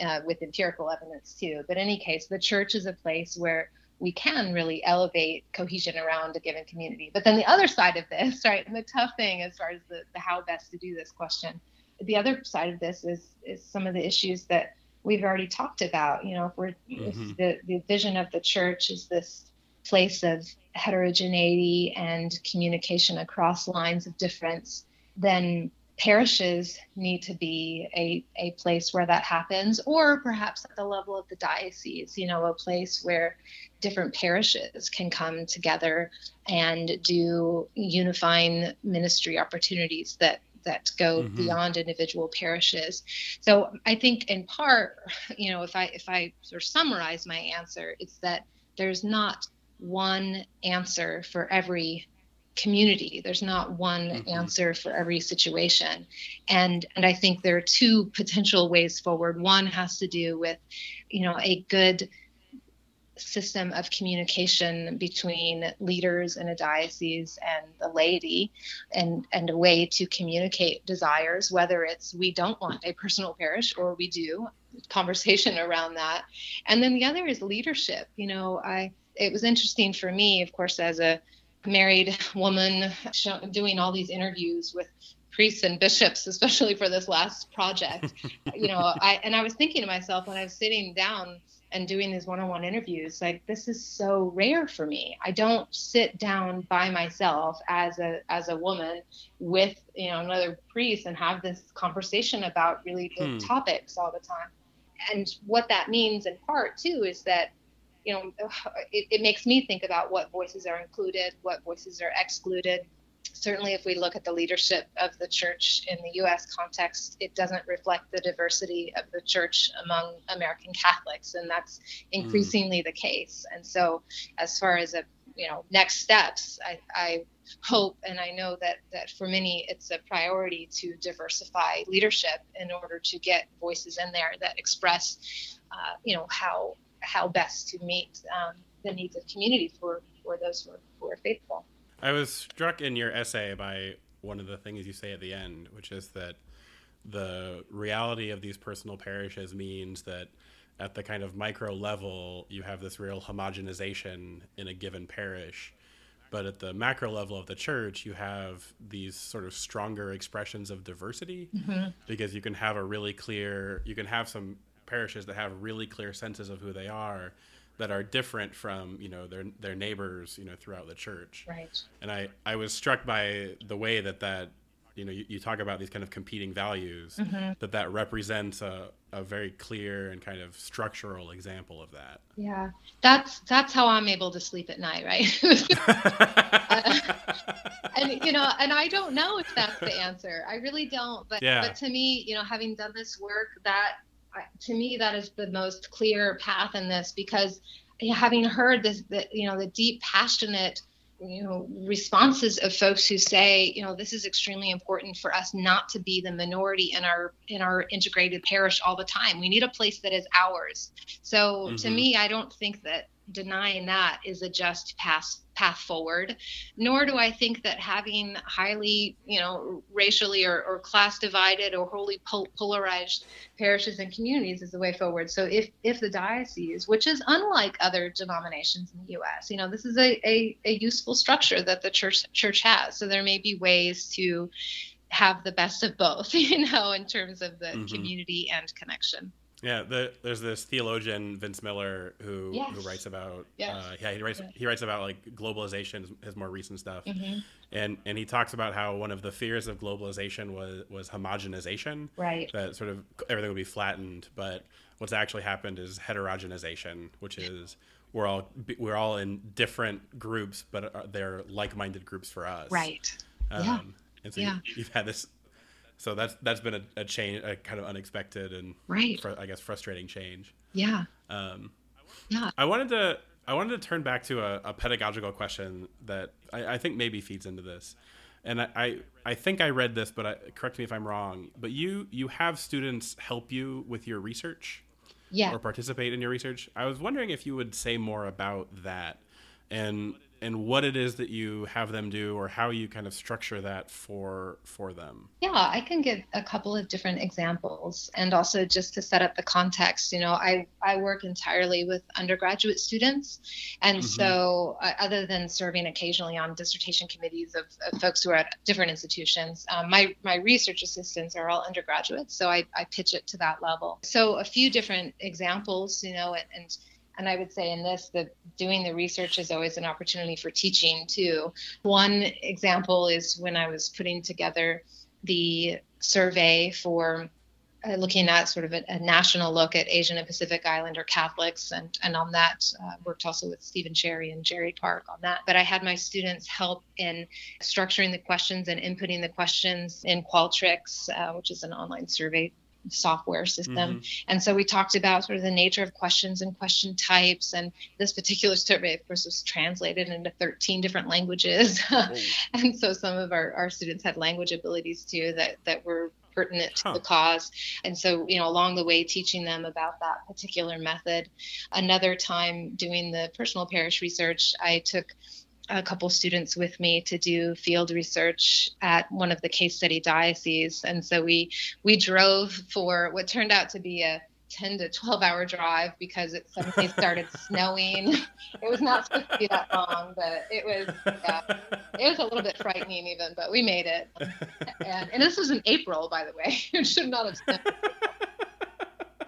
uh, with empirical evidence too. But in any case, the church is a place where we can really elevate cohesion around a given community. But then the other side of this, (laughs) right, and the tough thing as far as the, the how best to do this question, the other side of this is is some of the issues that we've already talked about. You know, if we're mm-hmm. if the the vision of the church is this place of heterogeneity and communication across lines of difference, then parishes need to be a, a place where that happens, or perhaps at the level of the diocese, you know, a place where different parishes can come together and do unifying ministry opportunities that that go mm-hmm. beyond individual parishes. So I think in part, you know, if I if I sort of summarize my answer, it's that there's not one answer for every community. There's not one mm-hmm. answer for every situation. And and i think there are two potential ways forward. One has to do with you know a good system of communication between leaders in a diocese and the laity and and a way to communicate desires whether it's we don't want a personal parish or we do conversation around that. And then the other is leadership. You know i it was interesting for me of course as a married woman doing all these interviews with priests and bishops especially for this last project. (laughs) You know i and i was thinking to myself when i was sitting down and doing these one-on-one interviews like this is so rare for me. I don't sit down by myself as a as a woman with you know another priest and have this conversation about really big hmm. topics all the time. And what that means in part too is that you know, (sighs) it, it makes me think about what voices are included, what voices are excluded. Certainly, if we look at the leadership of the church in the U.S. context, it doesn't reflect the diversity of the church among American Catholics, and that's hmm. increasingly mm. the case. And so, as far as a you know next steps, I, I hope and I know that that for many it's a priority to diversify leadership in order to get voices in there that express, uh, you know, how how best to meet um, the needs of community for, for those who are, who are faithful. I was struck in your essay by one of the things you say at the end, which is that the reality of these personal parishes means that at the kind of micro level, you have this real homogenization in a given parish. But at the macro level of the church, you have these sort of stronger expressions of diversity mm-hmm. because you can have a really clear, you can have some parishes that have really clear senses of who they are that are different from you know their their neighbors you know throughout the church. Right. And i i was struck by the way that that you know you, you talk about these kind of competing values mm-hmm. that that represents a, a very clear and kind of structural example of that. Yeah. That's that's how i'm able to sleep at night right? (laughs) Uh, and you know and i don't know if that's the answer. I really don't but yeah. but to me you know having done this work that to me that is the most clear path in this because having heard this the, you know the deep passionate you know responses of folks who say you know this is extremely important for us not to be the minority in our in our integrated parish all the time we need a place that is ours so mm-hmm. to me i don't think that denying that is a just path path forward. Nor do i think that having highly you know racially or, or class divided or wholly pol- polarized parishes and communities is the way forward. So if if the diocese which is unlike other denominations in the us you know this is a, a, a useful structure that the church church has. So there may be ways to have the best of both (laughs) you know in terms of the mm-hmm. community and connection yeah, the, there's this theologian Vince Miller who yes. who writes about yes. uh, yeah he writes yeah. he writes about like globalization his more recent stuff mm-hmm. and and he talks about how one of the fears of globalization was was homogenization right that sort of everything would be flattened but what's actually happened is heterogenization which is we're all we're all in different groups but they're like-minded groups for us right um, yeah. and so yeah. you, you've had this so that's that's been a, a change, a kind of unexpected and right, fr- I guess frustrating change. Yeah. Um, yeah. I wanted to I wanted to turn back to a, a pedagogical question that I, I, think maybe feeds into this, and I, I, I think I read this, but I, correct me if I'm wrong. But you you have students help you with your research, yeah, or participate in your research. I was wondering if you would say more about that, and and what it is that you have them do or how you kind of structure that for for them. Yeah i can give a couple of different examples and also just to set up the context you know i i work entirely with undergraduate students. And mm-hmm. so uh, other than serving occasionally on dissertation committees of, of folks who are at different institutions um, my my research assistants are all undergraduates so I, I pitch it to that level. So a few different examples you know and, and and I would say in this that doing the research is always an opportunity for teaching too. One example is when I was putting together the survey for uh, looking at sort of a, a, national look at Asian and Pacific Islander Catholics, and, and on that uh, worked also with Stephen Cherry and Jerry Park on that. But I had my students help in structuring the questions and inputting the questions in Qualtrics, uh, which is an online survey software system. Mm-hmm. And so we talked about sort of the nature of questions and question types. And this particular survey, of course, was translated into 13 different languages. (laughs) and so some of our, our students had language abilities too that, that were pertinent to huh. the cause. And so, you know, along the way, teaching them about that particular method. Another time doing the personal parish research, I took a couple students with me to do field research at one of the case study dioceses. And so we we drove for what turned out to be a 10 to 12 hour drive because it suddenly started (laughs) snowing. It was not supposed to be that long but it was yeah, it was a little bit frightening even but we made it. And, and this was in april by the way. (laughs) It should not have snowed (laughs)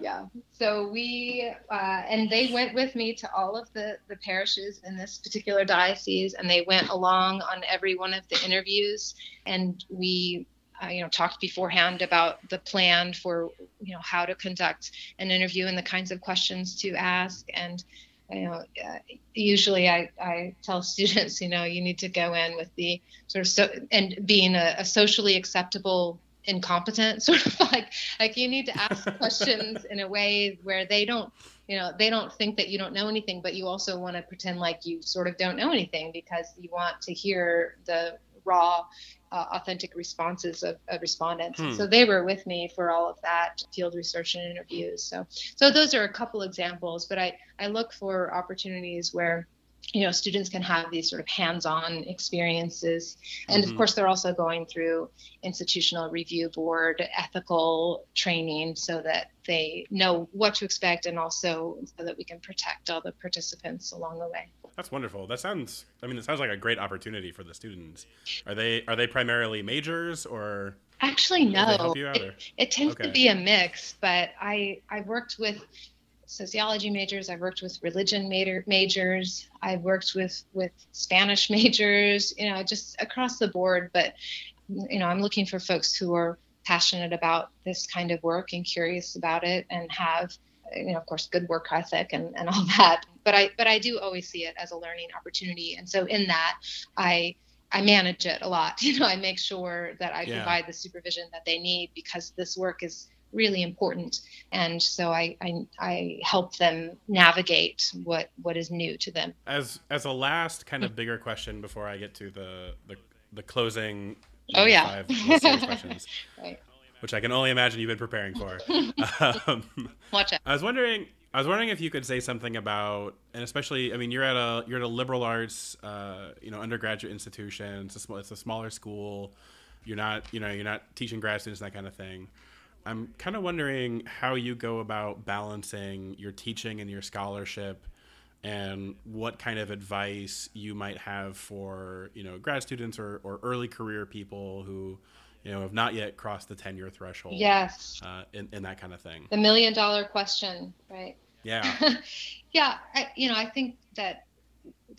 yeah. So we uh, and they went with me to all of the the parishes in this particular diocese, and they went along on every one of the interviews, and we. Uh, you know, talked beforehand about the plan for you know how to conduct an interview and the kinds of questions to ask, and you know, uh, usually I, I tell (laughs) students, you know, you need to go in with the sort of so and being a, a socially acceptable incompetent (laughs) sort of like like you need to ask questions in a way where they don't you know they don't think that you don't know anything but you also want to pretend like you sort of don't know anything because you want to hear the raw uh, authentic responses of, of respondents hmm. so they were with me for all of that field research and interviews so so those are a couple examples but i i look for opportunities where you know students can have these sort of hands-on experiences. And mm-hmm. of course they're also going through institutional review board ethical training so that they know what to expect and also so that we can protect all the participants along the way. That's wonderful. That sounds i mean it sounds like a great opportunity for the students. Are they are they primarily majors or actually no. it, it, tends okay. to be a mix but i i worked with sociology majors. I've worked with religion major, majors. I've worked with with Spanish (laughs) majors. You know, just across the board. But you know, I'm looking for folks who are passionate about this kind of work and curious about it, and have you know, of course, good work ethic and, and all (laughs) that. But I but I do always see it as a learning opportunity. And so in that, I I manage it a lot. (laughs) You know, I make sure that I yeah. provide the supervision that they need because this work is really important. And so I, I, I help them navigate what, what is new to them. As, as a last kind of bigger question before I get to the, the, the closing oh, yeah. five questions. (laughs) right. Which I can only imagine you've been preparing for. (laughs) um, Watch out. I was wondering, I was wondering if you could say something about, and especially, I mean, you're at a you're at a liberal arts, uh, you know, undergraduate institution. It's a small, it's a smaller school. You're not, you know, you're not teaching grad students that kind of thing. I'm kind of wondering how you go about balancing your teaching and your scholarship and what kind of advice you might have for you know grad students or, or early career people who you know have not yet crossed the tenure threshold yes. uh, in, in that kind of thing. The million dollar question right? Yeah. (laughs) Yeah I, you know i think that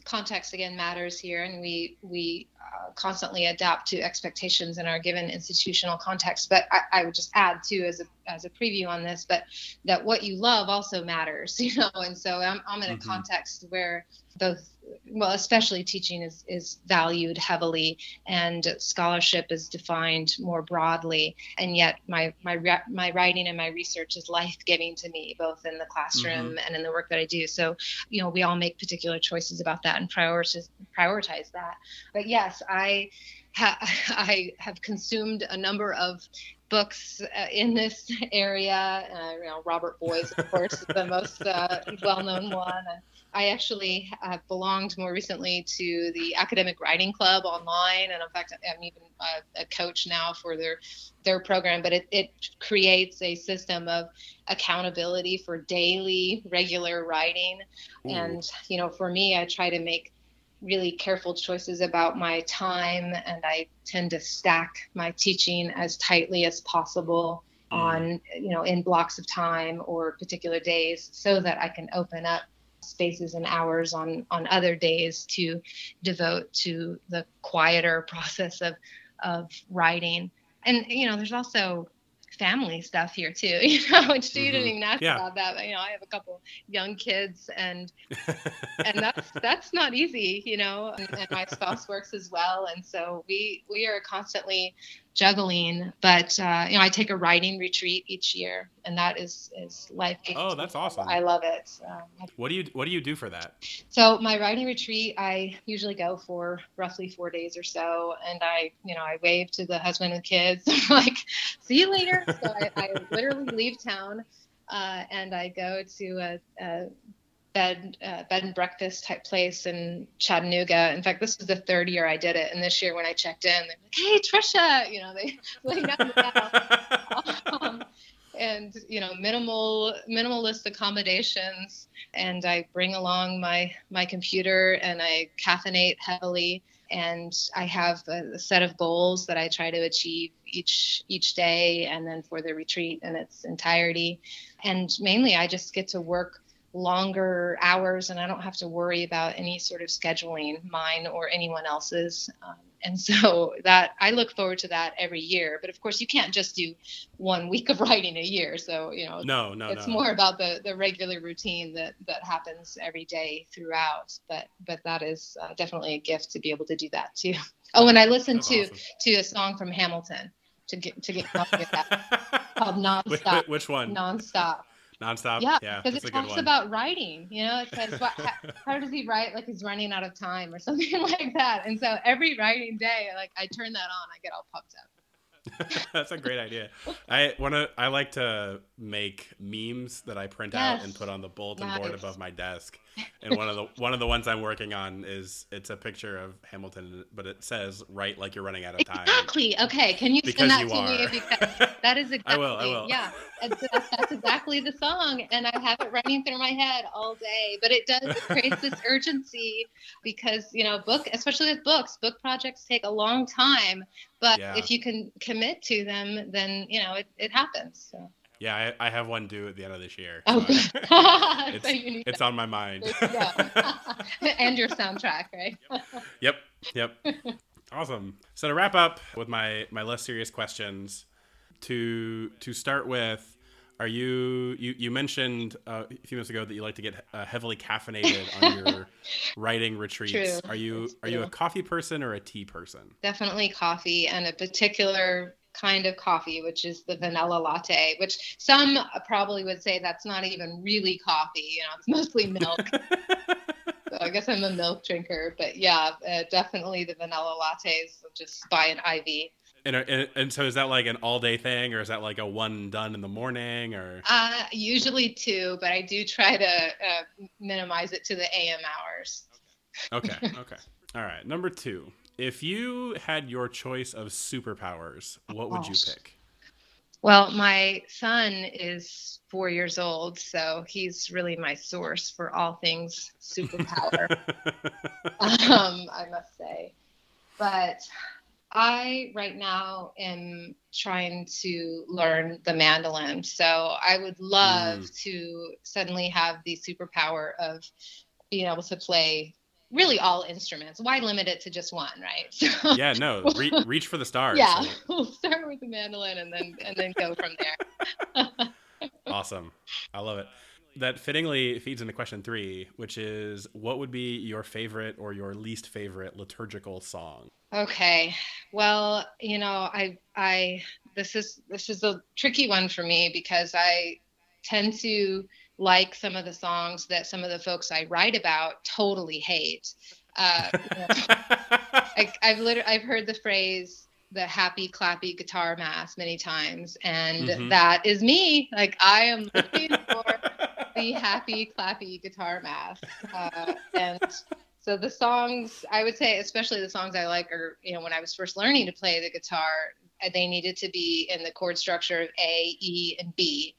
context again matters here and we we uh, constantly adapt to expectations in our given institutional context but I, I, would just add too as a as a preview on this but that what you love also matters (laughs) you know and so i'm, I'm in a mm-hmm. context where both well especially teaching is is valued heavily and scholarship is defined more broadly. And yet my my my writing and my research is life-giving to me both in the classroom mm-hmm. and in the work that I do. So you know we all make particular choices about that and prioritize prioritize that. But yes I (laughs) I have consumed a number of books uh, in this (laughs) area. Uh, you know, Robert Boice, of course, is the most uh, well-known one. And I actually have belonged more recently to the Academic Writing Club online, and in fact, I'm even a, a coach now for their their program. But it, it creates a system of accountability for daily, regular writing. Ooh. And you know, for me, I try to make really careful choices about my time and I tend to stack my teaching as tightly as possible mm. on you know in blocks of time or particular days so that I can open up spaces and hours on on other days to devote to the quieter (laughs) process of of writing and you know there's also family stuff here too, (laughs) you know, which mm-hmm. you didn't even ask yeah. about that. But, you know, I have a couple young kids and (laughs) and that's that's not easy, you know, and, and my spouse works as well. And so we we are constantly juggling. But uh, you know, I take a writing retreat each year, and that is is life. Oh, that's awesome! I love it. Um, what do you What do you do for that? So my writing retreat, I usually go for roughly four days or so, and I, you know, I wave to the husband and kids, (laughs) like, "See you later." so I, I literally leave town. Uh, and I go to a, a bed uh, bed and breakfast type place in Chattanooga. In fact, this was the third year I did it, and this year when I checked in, they're like, "Hey, Tricia," you know, they (laughs) laid down (laughs) um, and you know, minimal minimalist accommodations, and I bring along my my computer and I caffeinate heavily. And I have a, a set of goals that I try to achieve each each day, and then for the retreat in its entirety. And mainly, I just get to work longer hours and I don't have to worry about any sort of scheduling, mine or anyone else's. Um, and so (laughs) that I look forward to that every year. But of course, you can't just do one (laughs) week of writing a year. So you know, no, no, it's no. more about the the regular routine that that happens every day throughout. But but that is uh, definitely a gift to be able to do that too. (laughs) Oh, and I listen to awesome. to a song from Hamilton to get to get that called nonstop. Which one? Nonstop nonstop. Yeah, because it talks about writing. You know, it says what, how, (laughs) how, does he write? Like he's running out of time or (laughs) something like that. And so every writing day, like I turn that on, I get all pumped up. (laughs) That's a great idea. I want to. I like to make memes that I print yes. out and put on the bulletin nice. board above my desk. (laughs) And one of the one of the ones I'm working on is it's a picture of Hamilton, but it says "Write like you're running out of time." Exactly. Okay. Can you because send that you to are. me? Because (laughs) that is exactly. I will. I will. Yeah. That's, that's exactly the song, and I have it running through my head all day. But it does it creates this (laughs) urgency because you know, book, especially with books, book projects take a long time. But yeah. if you can commit to them, then you know it, it happens. So. Yeah, I, I, have one due at the end of this year. So oh, (laughs) (laughs) it's, so it's on my mind. (laughs) and your soundtrack, right? yep, yep. Awesome. So to wrap up with my my less serious questions, to to start with, are you you you mentioned uh, a few minutes ago that you like to get uh, heavily caffeinated on your writing retreats. True. Are you are you a coffee person or a tea person? Definitely coffee, and a particular kind of coffee, which is the vanilla latte, which some probably would say that's not even really coffee. You know, it's mostly (laughs) milk. so I guess I'm a milk drinker, but yeah, uh, definitely the vanilla lattes. Just buy an IV. And, and, and, so is that like an all day thing or is that like a one done in the morning or uh usually two but i do try to uh, minimize it to the am hours okay (laughs) okay all right number two if you had your choice of superpowers, what would you pick? Well, my son is four years old, so he's really my source for all things superpower. (laughs) um, I must say. But I right now am trying to learn the mandolin. So I would love mm. to suddenly have the superpower of being able to play really all instruments. Why limit it to just one, right? (laughs) So, yeah, no, re- reach for the stars. Yeah, so. (laughs) we'll start with the mandolin and then and then go from there. (laughs) awesome, I love it. That fittingly feeds into question three, which is what would be your favorite or your least favorite liturgical song? Okay, well, you know, I I this is this is a tricky one for me because I tend to like some of the songs that some of the folks I write about totally hate. Uh, (laughs) you know, I, have literally I've heard the phrase the happy clappy guitar mass many times and mm-hmm. that is me like i am (laughs) looking for the happy clappy guitar mass uh, and so the songs i would say especially the songs i like are you know when i was first learning to play the guitar they needed to be in the chord structure of a e and b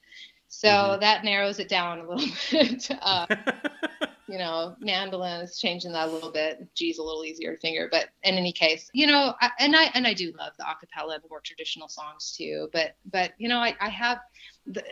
so mm-hmm. that narrows it down a little (laughs) bit uh, (laughs) you know, mandolin is changing that a little bit. G's a little easier to finger, but in any case, you know, I, and I and I do love the acapella and the more traditional songs too. But but you know, I, I have the,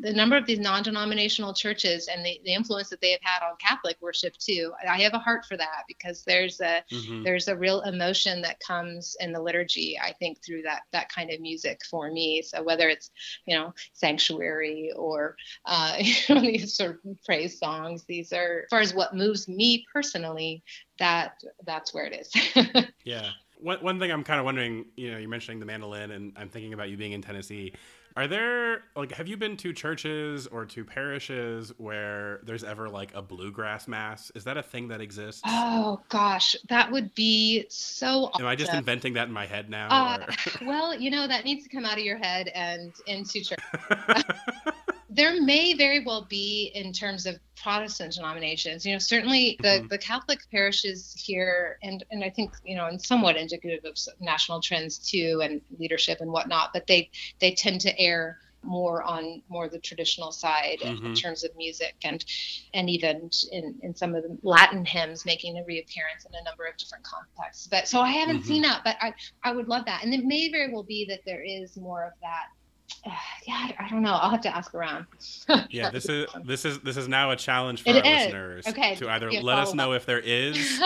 the number of these non-denominational churches and the, the influence that they have had on Catholic worship too. I have a heart for that because there's a mm-hmm. there's a real emotion that comes in the liturgy. I think through that that kind of music for me. So whether it's you know sanctuary or uh, (laughs) you know these sort of praise songs, these are as far as what moves me personally. That that's where it is. (laughs) yeah. One, one thing I'm kind of wondering, you know, you're mentioning the mandolin, and I'm thinking about you being in Tennessee. Are there like have you been to churches or to parishes where there's ever like a bluegrass mass? Is that a thing that exists? Oh gosh, that would be so. Awesome. Am I just inventing that in my head now? Uh, (laughs) well, you know that needs to come out of your head and into church. (laughs) there may very well be in terms of Protestant denominations. You know, certainly the, mm-hmm. the Catholic parishes here, and and I think you know, and somewhat indicative of national trends too, and leadership and whatnot. But they they tend to err more on more the traditional side mm-hmm. in terms of music and and even in, in some of the Latin hymns making a reappearance in a number of different contexts. But so I haven't mm-hmm. seen that, but I I would love that. And it may very well be that there is more of that (sighs) yeah, I don't know. I'll have to ask around. (laughs) yeah, this is this is this is now a challenge for it our is. listeners okay. to either let us know up. if there is (laughs)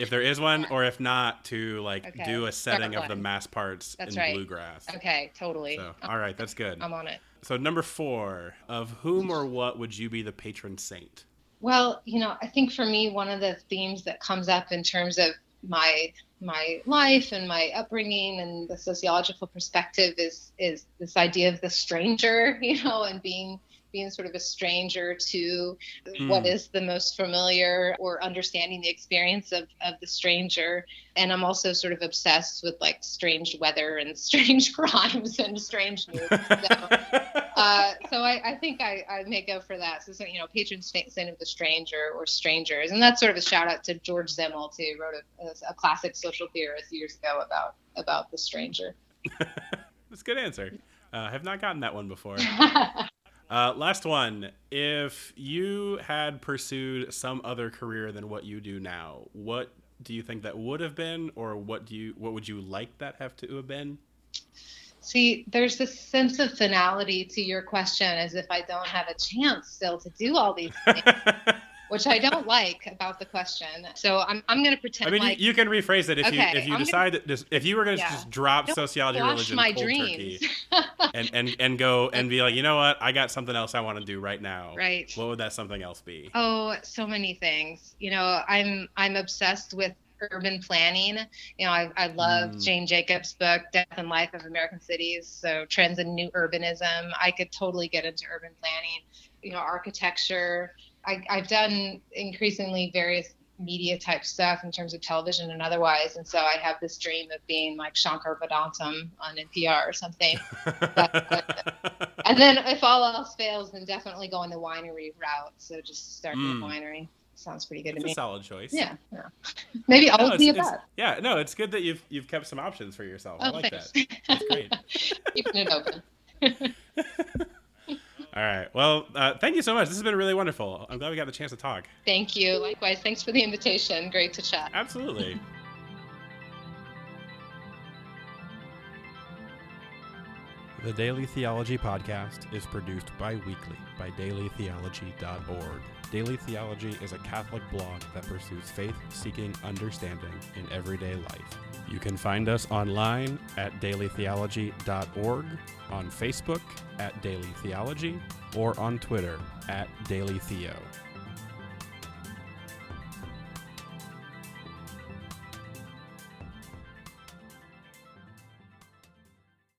if there is one or if not to like okay. do a setting of the mass parts that's in right. bluegrass. Okay, totally. So, all right, that's good. I'm on it. So number 4, of whom or what would you be the patron saint? Well, you know, I think for me one of the themes that comes up in terms of my my life and my upbringing and the sociological perspective is is this idea of the stranger (laughs) you know and being being sort of a stranger to mm. what is the most familiar or understanding the experience of, of the stranger. And I'm also sort of obsessed with like strange weather and (laughs) strange crimes and strange news. So, (laughs) uh, so I, I, think I, I, may go for that. So, you know, patron saint of the stranger or strangers. And that's sort of a shout out to George Simmel, who wrote a, a classic social theorist years ago about, about the stranger. (laughs) that's a good answer. Uh, I have not gotten that one before. Uh, last one. If you had pursued some other career than what you do now, what do you think that would have been, or what do you what would you like that have to have been? See, there's this sense of finality to your question, as if I don't have a chance still to do all these (laughs) things. Which I don't like about the question. So I'm, I'm going to pretend. I mean, like, you, you, can rephrase it if okay, you if you I'm decide gonna, that just, if you were going to yeah. just drop don't sociology, religion, my cold dreams. turkey, (laughs) and and and go (laughs) and be like, you know what, I got something else I want to do right now. Right. What would that something else be? Oh, so many things. You know, I'm I'm obsessed with urban planning. You know, I, I love mm. Jane Jacobs' book, Death and Life of American Cities. So Trends in New Urbanism. I could totally get into urban planning. You know, architecture I, I've done increasingly various media type stuff in terms of television and otherwise. And so I have this dream of being like Shankar Vedantam on NPR or something. but, (laughs) and then if all else fails, then definitely going the winery route. So just starting mm. a winery sounds pretty good That's to me. A solid choice. Yeah. yeah. Maybe all no, of the above. Yeah. No, it's good that you've you've kept some options for yourself. Oh, I like thanks. that. That's great. (laughs) Keeping it open. (laughs) All right. Well, uh, thank you so much. This has been really wonderful. I'm glad we got the chance to talk. Thank you. Likewise. Thanks for the invitation. Great to chat. Absolutely. (laughs) The Daily Theology Podcast is produced bi weekly by dailytheology.org. Daily Theology is a Catholic blog that pursues faith seeking understanding in everyday life. You can find us online at dailytheology.org, on Facebook at Daily Theology, or on Twitter at Daily Theo.